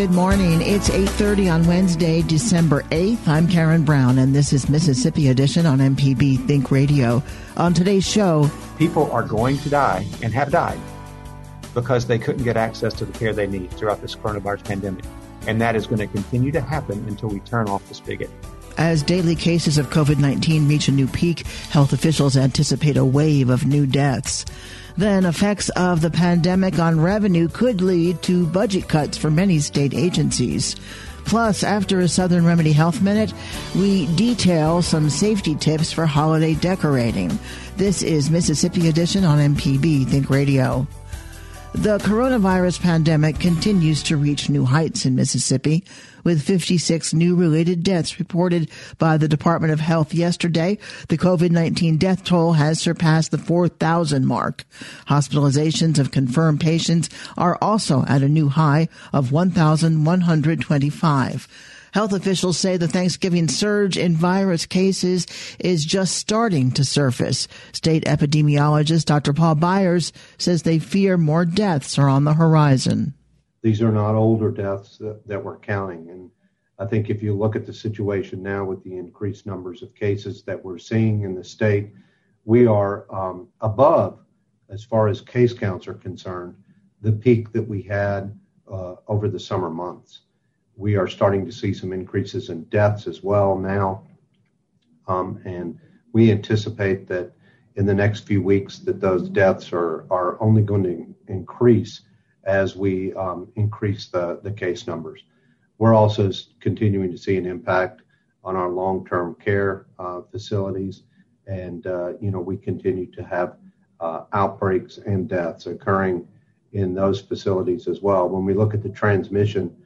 Good morning. It's 8:30 on Wednesday, December 8th. I'm Karen Brown and this is Mississippi Edition on MPB Think Radio. On today's show, people are going to die and have died because they couldn't get access to the care they need throughout this coronavirus pandemic. And that is going to continue to happen until we turn off the spigot. As daily cases of COVID 19 reach a new peak, health officials anticipate a wave of new deaths. Then effects of the pandemic on revenue could lead to budget cuts for many state agencies. Plus, after a Southern Remedy Health Minute, we detail some safety tips for holiday decorating. This is Mississippi Edition on MPB Think Radio. The coronavirus pandemic continues to reach new heights in Mississippi, with 56 new related deaths reported by the Department of Health yesterday. The COVID-19 death toll has surpassed the 4,000 mark. Hospitalizations of confirmed patients are also at a new high of 1,125. Health officials say the Thanksgiving surge in virus cases is just starting to surface. State epidemiologist Dr. Paul Byers says they fear more deaths are on the horizon. These are not older deaths that, that we're counting. And I think if you look at the situation now with the increased numbers of cases that we're seeing in the state, we are um, above, as far as case counts are concerned, the peak that we had uh, over the summer months. We are starting to see some increases in deaths as well now. Um, and we anticipate that in the next few weeks that those deaths are, are only going to increase as we um, increase the, the case numbers. We're also continuing to see an impact on our long-term care uh, facilities. And, uh, you know, we continue to have uh, outbreaks and deaths occurring in those facilities as well. When we look at the transmission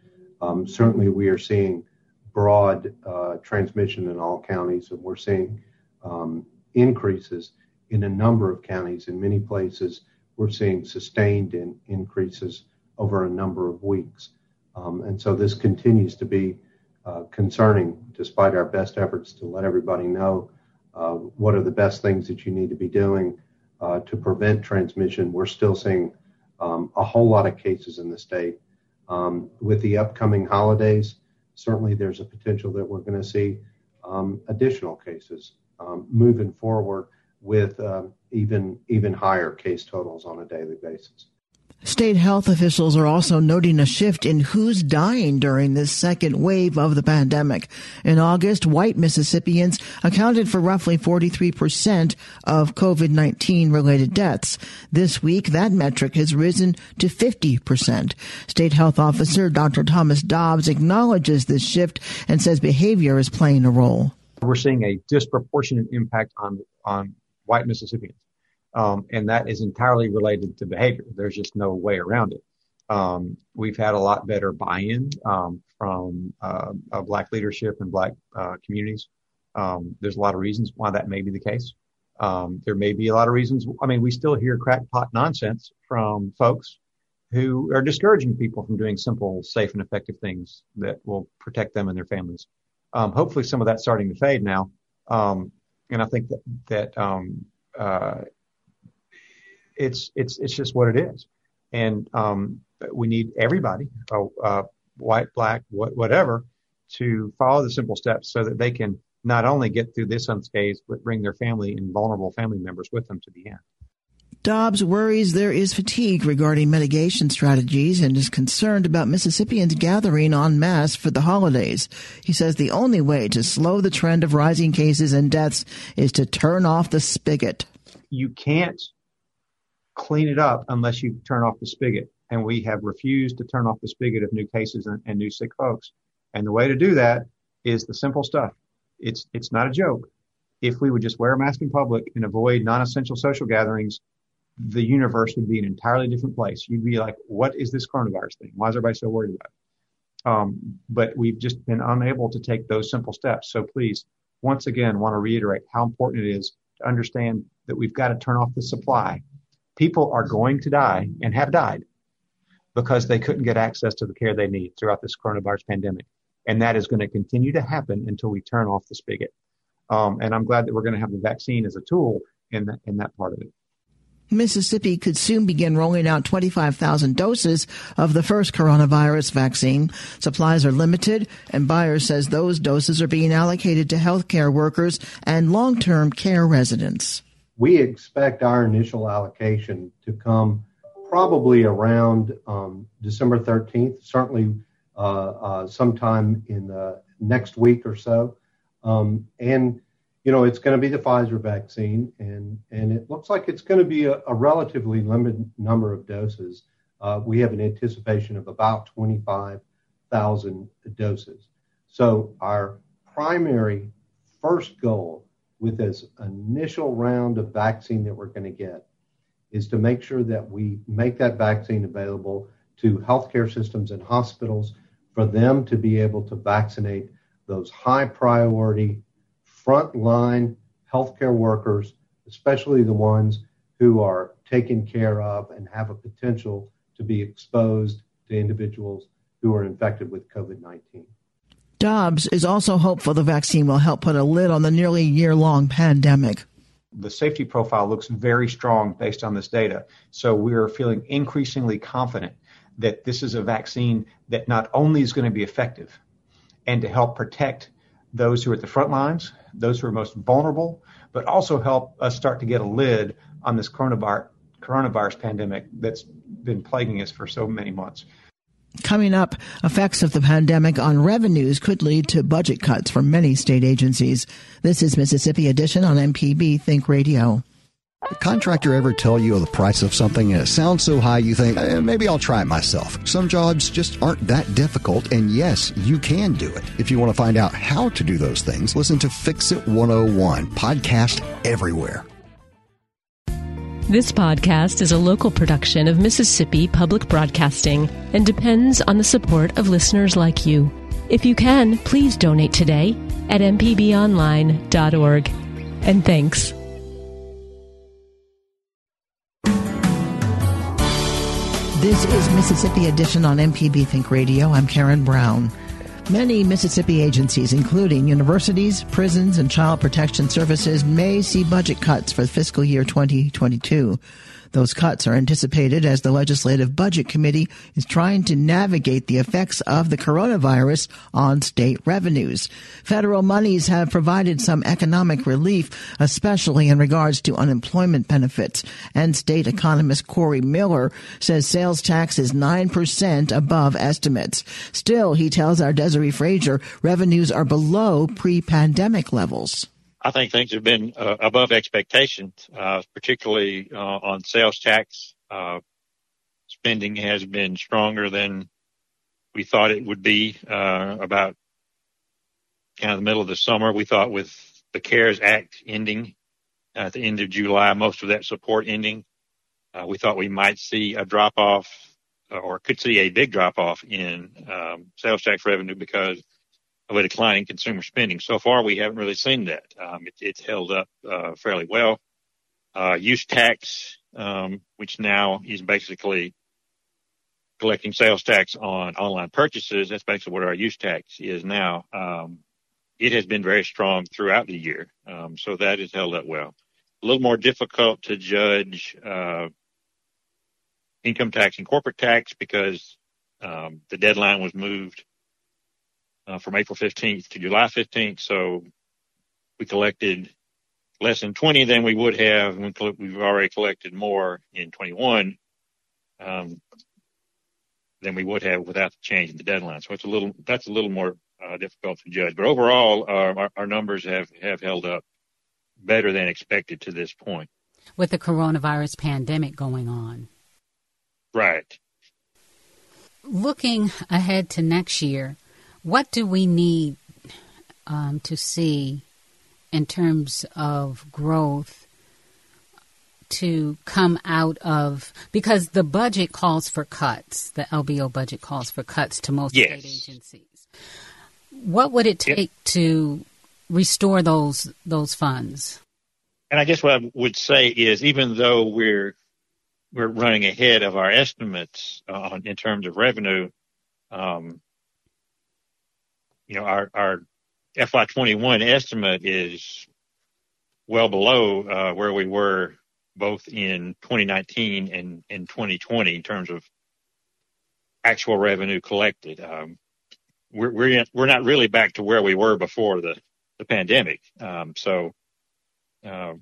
um, certainly, we are seeing broad uh, transmission in all counties, and we're seeing um, increases in a number of counties. In many places, we're seeing sustained in, increases over a number of weeks. Um, and so this continues to be uh, concerning despite our best efforts to let everybody know uh, what are the best things that you need to be doing uh, to prevent transmission. We're still seeing um, a whole lot of cases in the state um, with the upcoming holidays, certainly there's a potential that we're going to see um, additional cases um, moving forward with uh, even even higher case totals on a daily basis. State health officials are also noting a shift in who's dying during this second wave of the pandemic. In August, white Mississippians accounted for roughly 43% of COVID-19 related deaths. This week, that metric has risen to 50%. State health officer Dr. Thomas Dobbs acknowledges this shift and says behavior is playing a role. We're seeing a disproportionate impact on, on white Mississippians. Um, and that is entirely related to behavior. There's just no way around it. Um, we've had a lot better buy-in um, from uh, uh, black leadership and black uh, communities. Um, there's a lot of reasons why that may be the case. Um, there may be a lot of reasons. I mean, we still hear crackpot nonsense from folks who are discouraging people from doing simple, safe, and effective things that will protect them and their families. Um, hopefully, some of that's starting to fade now. And I think that that uh, it's it's it's just what it is, and um, we need everybody, uh, uh, white, black, what, whatever, to follow the simple steps so that they can not only get through this unscathed, but bring their family and vulnerable family members with them to the end. Dobbs worries there is fatigue regarding mitigation strategies and is concerned about Mississippians gathering en masse for the holidays. He says the only way to slow the trend of rising cases and deaths is to turn off the spigot. You can't clean it up unless you turn off the spigot. And we have refused to turn off the spigot of new cases and, and new sick folks. And the way to do that is the simple stuff. It's, it's not a joke. If we would just wear a mask in public and avoid non-essential social gatherings, the universe would be an entirely different place. You'd be like, what is this coronavirus thing? Why is everybody so worried about it? Um, but we've just been unable to take those simple steps. So please, once again, want to reiterate how important it is to understand that we've got to turn off the supply. People are going to die and have died because they couldn't get access to the care they need throughout this coronavirus pandemic. And that is going to continue to happen until we turn off the spigot. Um, and I'm glad that we're going to have the vaccine as a tool in that, in that part of it. Mississippi could soon begin rolling out 25,000 doses of the first coronavirus vaccine. Supplies are limited, and Byers says those doses are being allocated to healthcare workers and long-term care residents. We expect our initial allocation to come probably around um, December 13th, certainly uh, uh, sometime in the next week or so. Um, and you know, it's going to be the Pfizer vaccine, and and it looks like it's going to be a, a relatively limited number of doses. Uh, we have an anticipation of about 25,000 doses. So our primary first goal with this initial round of vaccine that we're going to get is to make sure that we make that vaccine available to healthcare systems and hospitals for them to be able to vaccinate those high priority frontline healthcare workers, especially the ones who are taken care of and have a potential to be exposed to individuals who are infected with COVID 19. Dobbs is also hopeful the vaccine will help put a lid on the nearly year long pandemic. The safety profile looks very strong based on this data. So we're feeling increasingly confident that this is a vaccine that not only is going to be effective and to help protect those who are at the front lines, those who are most vulnerable, but also help us start to get a lid on this coronavirus, coronavirus pandemic that's been plaguing us for so many months. Coming up, effects of the pandemic on revenues could lead to budget cuts for many state agencies. This is Mississippi Edition on MPB Think Radio. Contractor ever tell you the price of something and it sounds so high you think, eh, maybe I'll try it myself. Some jobs just aren't that difficult, and yes, you can do it. If you want to find out how to do those things, listen to Fix It 101, podcast everywhere. This podcast is a local production of Mississippi Public Broadcasting and depends on the support of listeners like you. If you can, please donate today at mpbonline.org. And thanks. This is Mississippi Edition on MPB Think Radio. I'm Karen Brown. Many Mississippi agencies, including universities, prisons, and child protection services, may see budget cuts for fiscal year 2022. Those cuts are anticipated as the Legislative Budget Committee is trying to navigate the effects of the coronavirus on state revenues. Federal monies have provided some economic relief, especially in regards to unemployment benefits. And state economist Corey Miller says sales tax is 9% above estimates. Still, he tells our Desare Frazier revenues are below pre-pandemic levels. I think things have been uh, above expectations, uh, particularly uh, on sales tax. Uh, spending has been stronger than we thought it would be uh, about kind of the middle of the summer. We thought with the CARES Act ending at the end of July, most of that support ending, uh, we thought we might see a drop off or could see a big drop off in um, sales tax revenue because of a decline in consumer spending. So far, we haven't really seen that. Um, it, it's held up uh, fairly well. Uh, use tax, um, which now is basically collecting sales tax on online purchases. That's basically what our use tax is now. Um, it has been very strong throughout the year, um, so has held up well. A little more difficult to judge uh, income tax and corporate tax because um, the deadline was moved uh, from April 15th to July 15th. So we collected less than 20 than we would have. We've already collected more in 21 um, than we would have without the change in the deadline. So it's a little that's a little more uh, difficult to judge. But overall, uh, our, our numbers have have held up better than expected to this point. With the coronavirus pandemic going on. Right. Looking ahead to next year, what do we need um, to see in terms of growth to come out of because the budget calls for cuts. The LBO budget calls for cuts to most yes. state agencies. What would it take yep. to restore those those funds? And I guess what I would say is, even though we're we're running ahead of our estimates uh, in terms of revenue, um, you know, our our FY21 estimate is well below uh, where we were both in 2019 and in 2020 in terms of actual revenue collected. Um, we're we're we're not really back to where we were before the the pandemic. Um, so uh,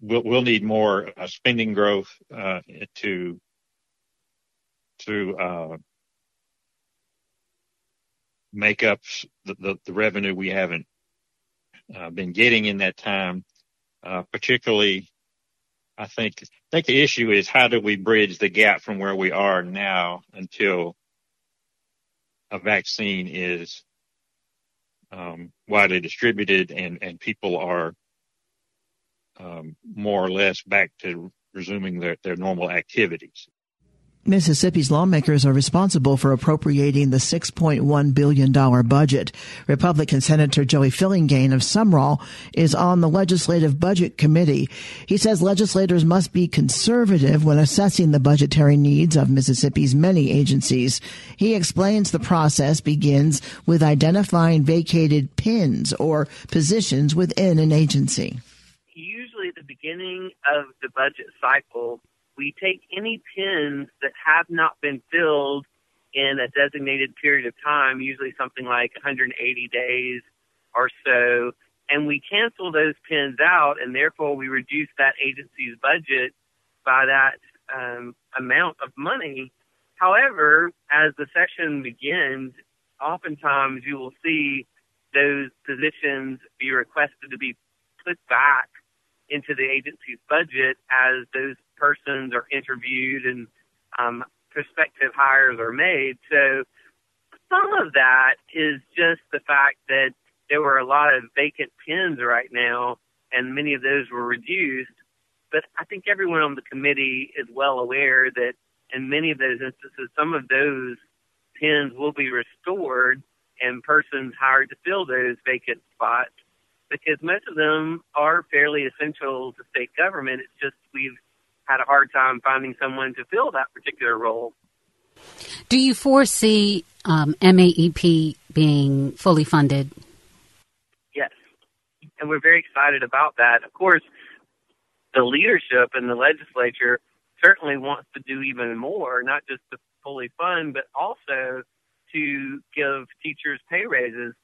we'll we'll need more uh, spending growth uh, to to uh, make up the, the, the revenue we haven't uh, been getting in that time. Uh, particularly, I think I think the issue is how do we bridge the gap from where we are now until a vaccine is um, widely distributed and and people are um, more or less back to resuming their, their normal activities. Mississippi's lawmakers are responsible for appropriating the $6.1 billion budget. Republican Senator Joey Fillingane of Sumrall is on the Legislative Budget Committee. He says legislators must be conservative when assessing the budgetary needs of Mississippi's many agencies. He explains the process begins with identifying vacated pins or positions within an agency. Usually the beginning of the budget cycle, we take any pins that have not been filled in a designated period of time, usually something like 180 days or so, and we cancel those pins out, and therefore we reduce that agency's budget by that um, amount of money. However, as the session begins, oftentimes you will see those positions be requested to be put back into the agency's budget as those persons are interviewed and um, prospective hires are made. So some of that is just the fact that there were a lot of vacant pins right now, and many of those were reduced. But I think everyone on the committee is well aware that in many of those instances, some of those pins will be restored and persons hired to fill those vacant spots because most of them are fairly essential to state government. It's just we've had a hard time finding someone to fill that particular role. Do you foresee um, MAEP being fully funded? Yes, and we're very excited about that. Of course, the leadership and the legislature certainly wants to do even more, not just to fully fund, but also to give teachers pay raises.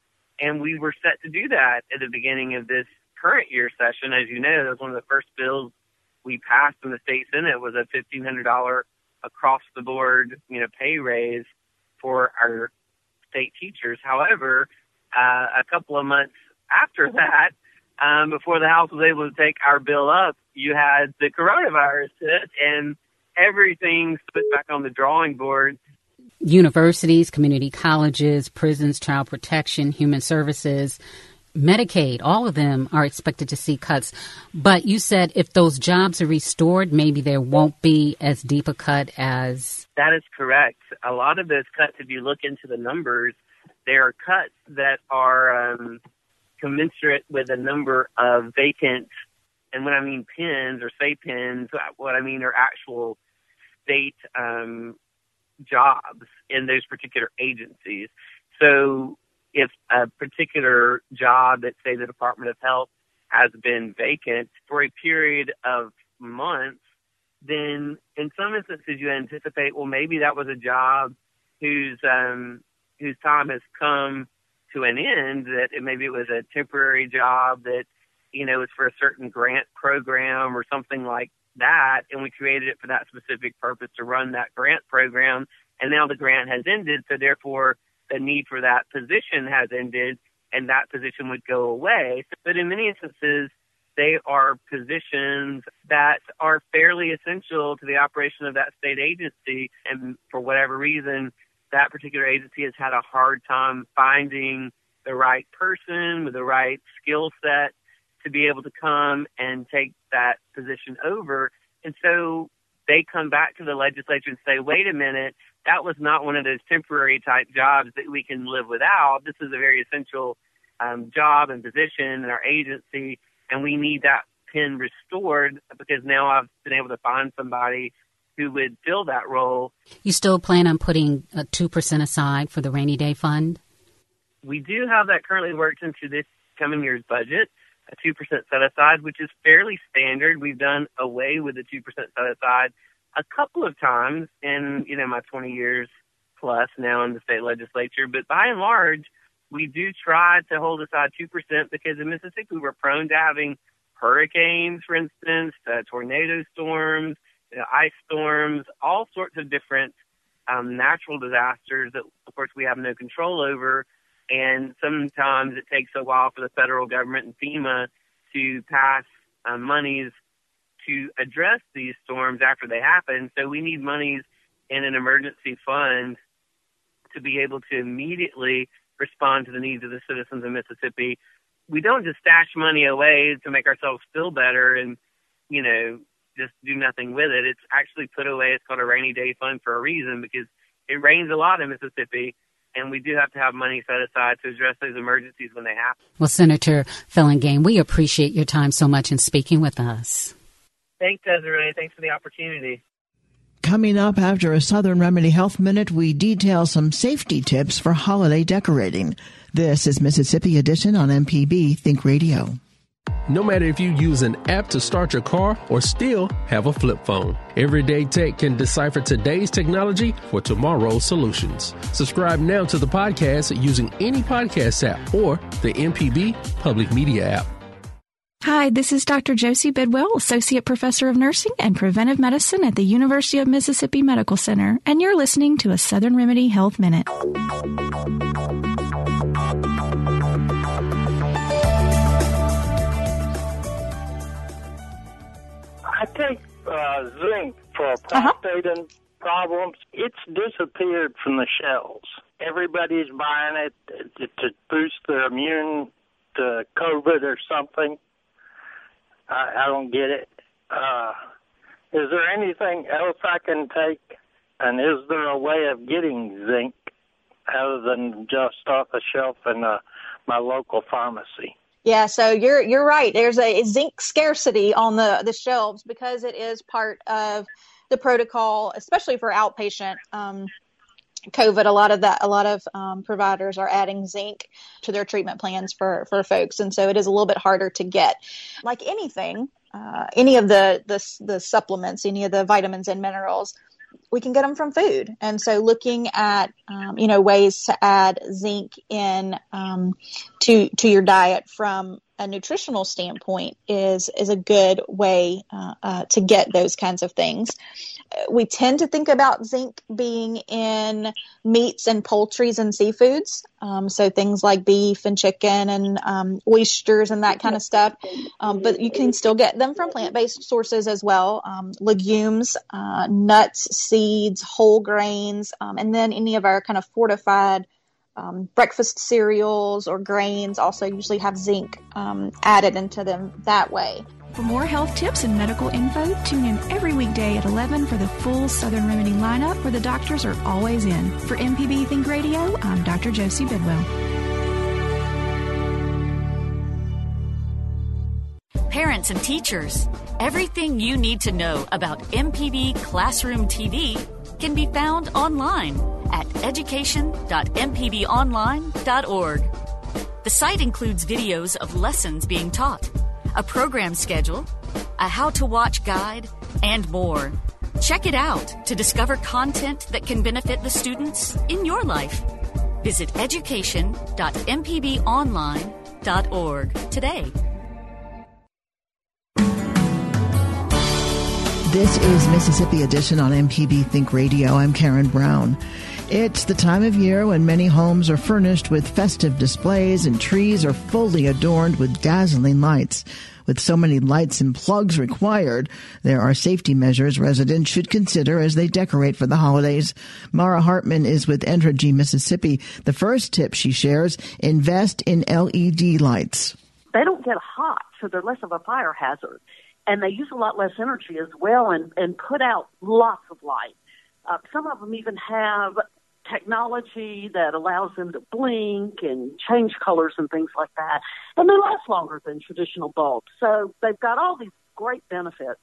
And we were set to do that at the beginning of this current year session. As you know, that was one of the first bills we passed in the state senate was a fifteen hundred dollar across the board you know pay raise for our state teachers. However, uh, a couple of months after that, um, before the House was able to take our bill up, you had the coronavirus hit and everything's put back on the drawing board. Universities, community colleges, prisons, child protection, human services, Medicaid, all of them are expected to see cuts. But you said if those jobs are restored, maybe there won't be as deep a cut as. That is correct. A lot of those cuts, if you look into the numbers, there are cuts that are um, commensurate with the number of vacant, and when I mean pins or say pins, what I mean are actual state um, jobs in those particular agencies. So if a particular job at, say, the Department of Health has been vacant for a period of months, then in some instances you anticipate, well, maybe that was a job whose um, whose time has come to an end. That it, maybe it was a temporary job that you know, was for a certain grant program or something like that, and we created it for that specific purpose to run that grant program. And now the grant has ended, so therefore the need for that position has ended, and that position would go away. But in many instances, they are positions that are fairly essential to the operation of that state agency, and for whatever reason, that particular agency has had a hard time finding the right person with the right skill set to be able to come and take that position over. And so they come back to the legislature and say, wait a minute, that was not one of those temporary type jobs that we can live without. This is a very essential um, job and position in our agency, and we need that pin restored because now I've been able to find somebody who would fill that role. You still plan on putting uh, 2% aside for the rainy day fund? We do have that currently worked into this coming year's budget a 2% set aside, which is fairly standard. We've done away with the 2% set aside a couple of times in, you know, my 20 years plus now in the state legislature, but by and large, we do try to hold aside 2% because in Mississippi we're prone to having hurricanes, for instance, uh, tornado storms, you know, ice storms, all sorts of different um, natural disasters that, of course, we have no control over. And sometimes it takes a while for the federal government and FEMA to pass uh, monies to address these storms after they happen. So we need monies in an emergency fund to be able to immediately respond to the needs of the citizens of Mississippi. We don't just stash money away to make ourselves feel better and, you know, just do nothing with it. It's actually put away. It's called a rainy day fund for a reason because it rains a lot in Mississippi and we do have to have money set aside to address those emergencies when they happen. Well, Senator Fillingane, we appreciate your time so much in speaking with us. Thanks, Desare. Thanks for the opportunity. Coming up after a Southern Remedy Health Minute, we detail some safety tips for holiday decorating. This is Mississippi Edition on MPB Think Radio. No matter if you use an app to start your car or still have a flip phone, Everyday Tech can decipher today's technology for tomorrow's solutions. Subscribe now to the podcast using any podcast app or the MPB Public Media app. Hi, this is Dr. Josie Bidwell, Associate Professor of Nursing and Preventive Medicine at the University of Mississippi Medical Center, and you're listening to a Southern Remedy Health Minute. I take uh, zinc for prostate uh-huh. problems. It's disappeared from the shelves. Everybody's buying it to, to boost their immune to COVID or something. I, I don't get it. Uh, is there anything else I can take? And is there a way of getting zinc other than just off the shelf in uh, my local pharmacy? Yeah, so you're you're right. There's a zinc scarcity on the the shelves because it is part of the protocol, especially for outpatient um, COVID. A lot of that, a lot of um, providers are adding zinc to their treatment plans for for folks, and so it is a little bit harder to get. Like anything, uh, any of the the the supplements, any of the vitamins and minerals we can get them from food. And so looking at, um, you know, ways to add zinc in um, to, to your diet from a nutritional standpoint is, is a good way uh, uh, to get those kinds of things we tend to think about zinc being in meats and poultries and seafoods. Um, so things like beef and chicken and um, oysters and that kind of stuff. Um, but you can still get them from plant based sources as well um, legumes, uh, nuts, seeds, whole grains, um, and then any of our kind of fortified. Um, breakfast cereals or grains also usually have zinc added into them that way. For more health tips and medical info, tune in every weekday at 11 for the full Southern Remedy lineup where the doctors are always in. For MPB Think Radio, I'm Dr. Josie Bidwell. Parents and teachers, everything you need to know about MPB Classroom TV can be found online at education.mpbonline.org. The site includes videos of lessons being taught, a program schedule, a how to watch guide, and more. Check it out to discover content that can benefit the students in your life. Visit education.mpbonline.org today. This is Mississippi Edition on MPB Think Radio. I'm Karen Brown. It's the time of year when many homes are furnished with festive displays and trees are fully adorned with dazzling lights. With so many lights and plugs required, there are safety measures residents should consider as they decorate for the holidays. Mara Hartman is with Entergy Mississippi. The first tip she shares, invest in LED lights. They don't get hot, so they're less of a fire hazard and they use a lot less energy as well and, and put out lots of light. Uh, some of them even have technology that allows them to blink and change colors and things like that. And they last longer than traditional bulbs. So they've got all these great benefits.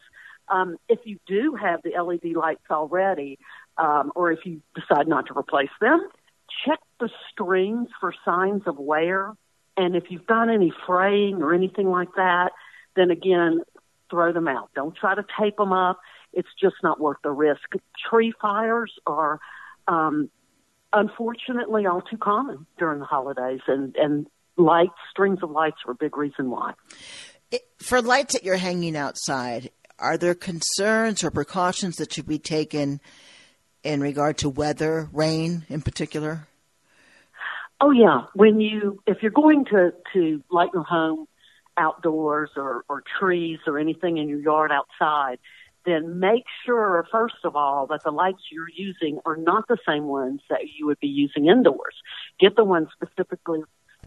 Um, if you do have the LED lights already, um, or if you decide not to replace them, check the strings for signs of wear. And if you've got any fraying or anything like that, then again, throw them out. Don't try to tape them up. It's just not worth the risk. Tree fires are, um, unfortunately, all too common during the holidays, and and lights, strings of lights, are a big reason why. For lights that you're hanging outside, are there concerns or precautions that should be taken in regard to weather, rain in particular? Oh yeah, when you if you're going to to light your home outdoors or, or trees or anything in your yard outside, then make sure, first of all, that the lights you're using are not the same ones that you would be using indoors. Get the ones specifically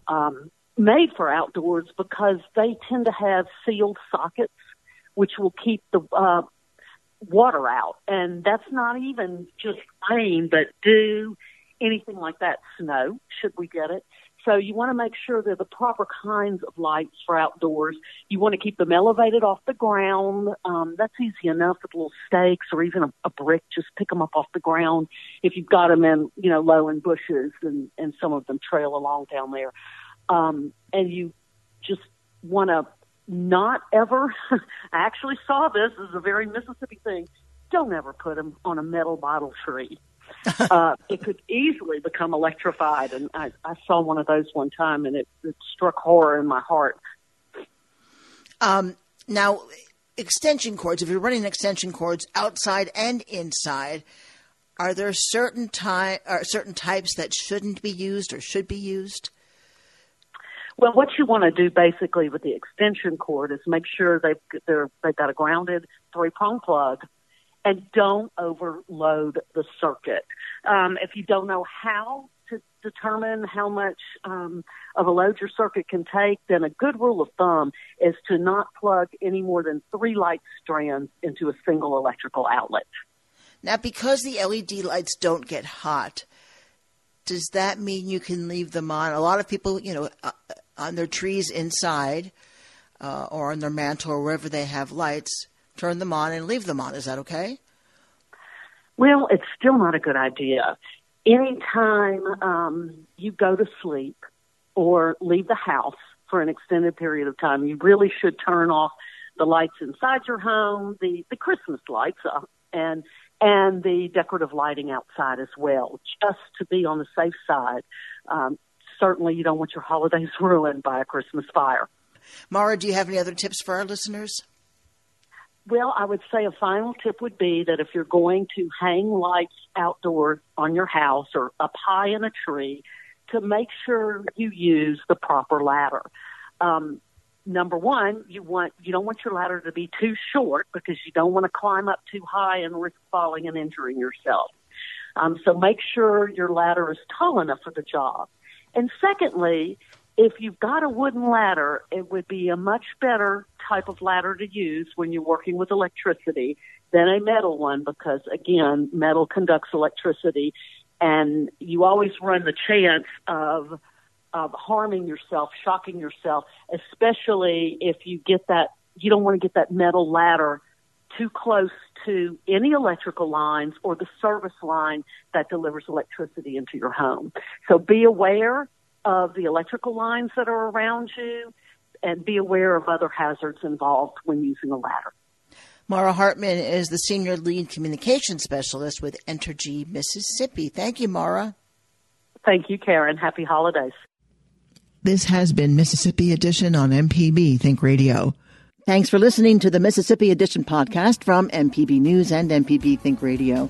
um, made for outdoors because they tend to have sealed sockets, which will keep the uh, water out. And that's not even just rain, but dew, anything like that, snow, should we get it. So you want to make sure they're the proper kinds of lights for outdoors. You want to keep them elevated off the ground. Um, that's easy enough with little stakes or even a, a brick. Just pick them up off the ground. If you've got them in, you know, low in bushes and, and some of them trail along down there. Um, and you just want to not ever, I actually saw this as a very Mississippi thing. Don't ever put them on a metal bottle tree. uh, it could easily become electrified. And I, I saw one of those one time, and it, it struck horror in my heart. Um, now, extension cords. If you're running extension cords outside and inside, are there certain ty- or certain types that shouldn't be used or should be used? Well, what you want to do basically with the extension cord is make sure they've they're, they've got a grounded three prong plug and don't overload the circuit. Um, if you don't know how to determine how much um, of a load your circuit can take, then a good rule of thumb is to not plug any more than three light strands into a single electrical outlet. Now, because the LED lights don't get hot, does that mean you can leave them on? A lot of people, you know, uh, on their trees inside uh, or on their mantle or wherever they have lights, turn them on and leave them on. Is that okay? Well, it's still not a good idea. Anytime um, you go to sleep or leave the house for an extended period of time, you really should turn off the lights inside your home, the the Christmas lights, uh, and and the decorative lighting outside as well, just to be on the safe side. Um, certainly, you don't want your holidays ruined by a Christmas fire. Mara, do you have any other tips for our listeners? Well, I would say a final tip would be that if you're going to hang lights outdoors on your house or up high in a tree, to make sure you use the proper ladder. Um, number one, you want you don't want your ladder to be too short because you don't want to climb up too high and risk falling and injuring yourself. Um, so make sure your ladder is tall enough for the job. And secondly, if you've got a wooden ladder, it would be a much better type of ladder to use when you're working with electricity than a metal one because again, metal conducts electricity and you always run the chance of of harming yourself, shocking yourself, especially if you get that you don't want to get that metal ladder too close to any electrical lines or the service line that delivers electricity into your home. So be aware of the electrical lines that are around you and be aware of other hazards involved when using a ladder. Mara Hartman is the Senior Lead Communication Specialist with Entergy Mississippi. Thank you, Mara. Thank you, Karen. Happy holidays. This has been Mississippi Edition on MPB Think Radio. Thanks for listening to the Mississippi Edition podcast from MPB News and MPB Think Radio.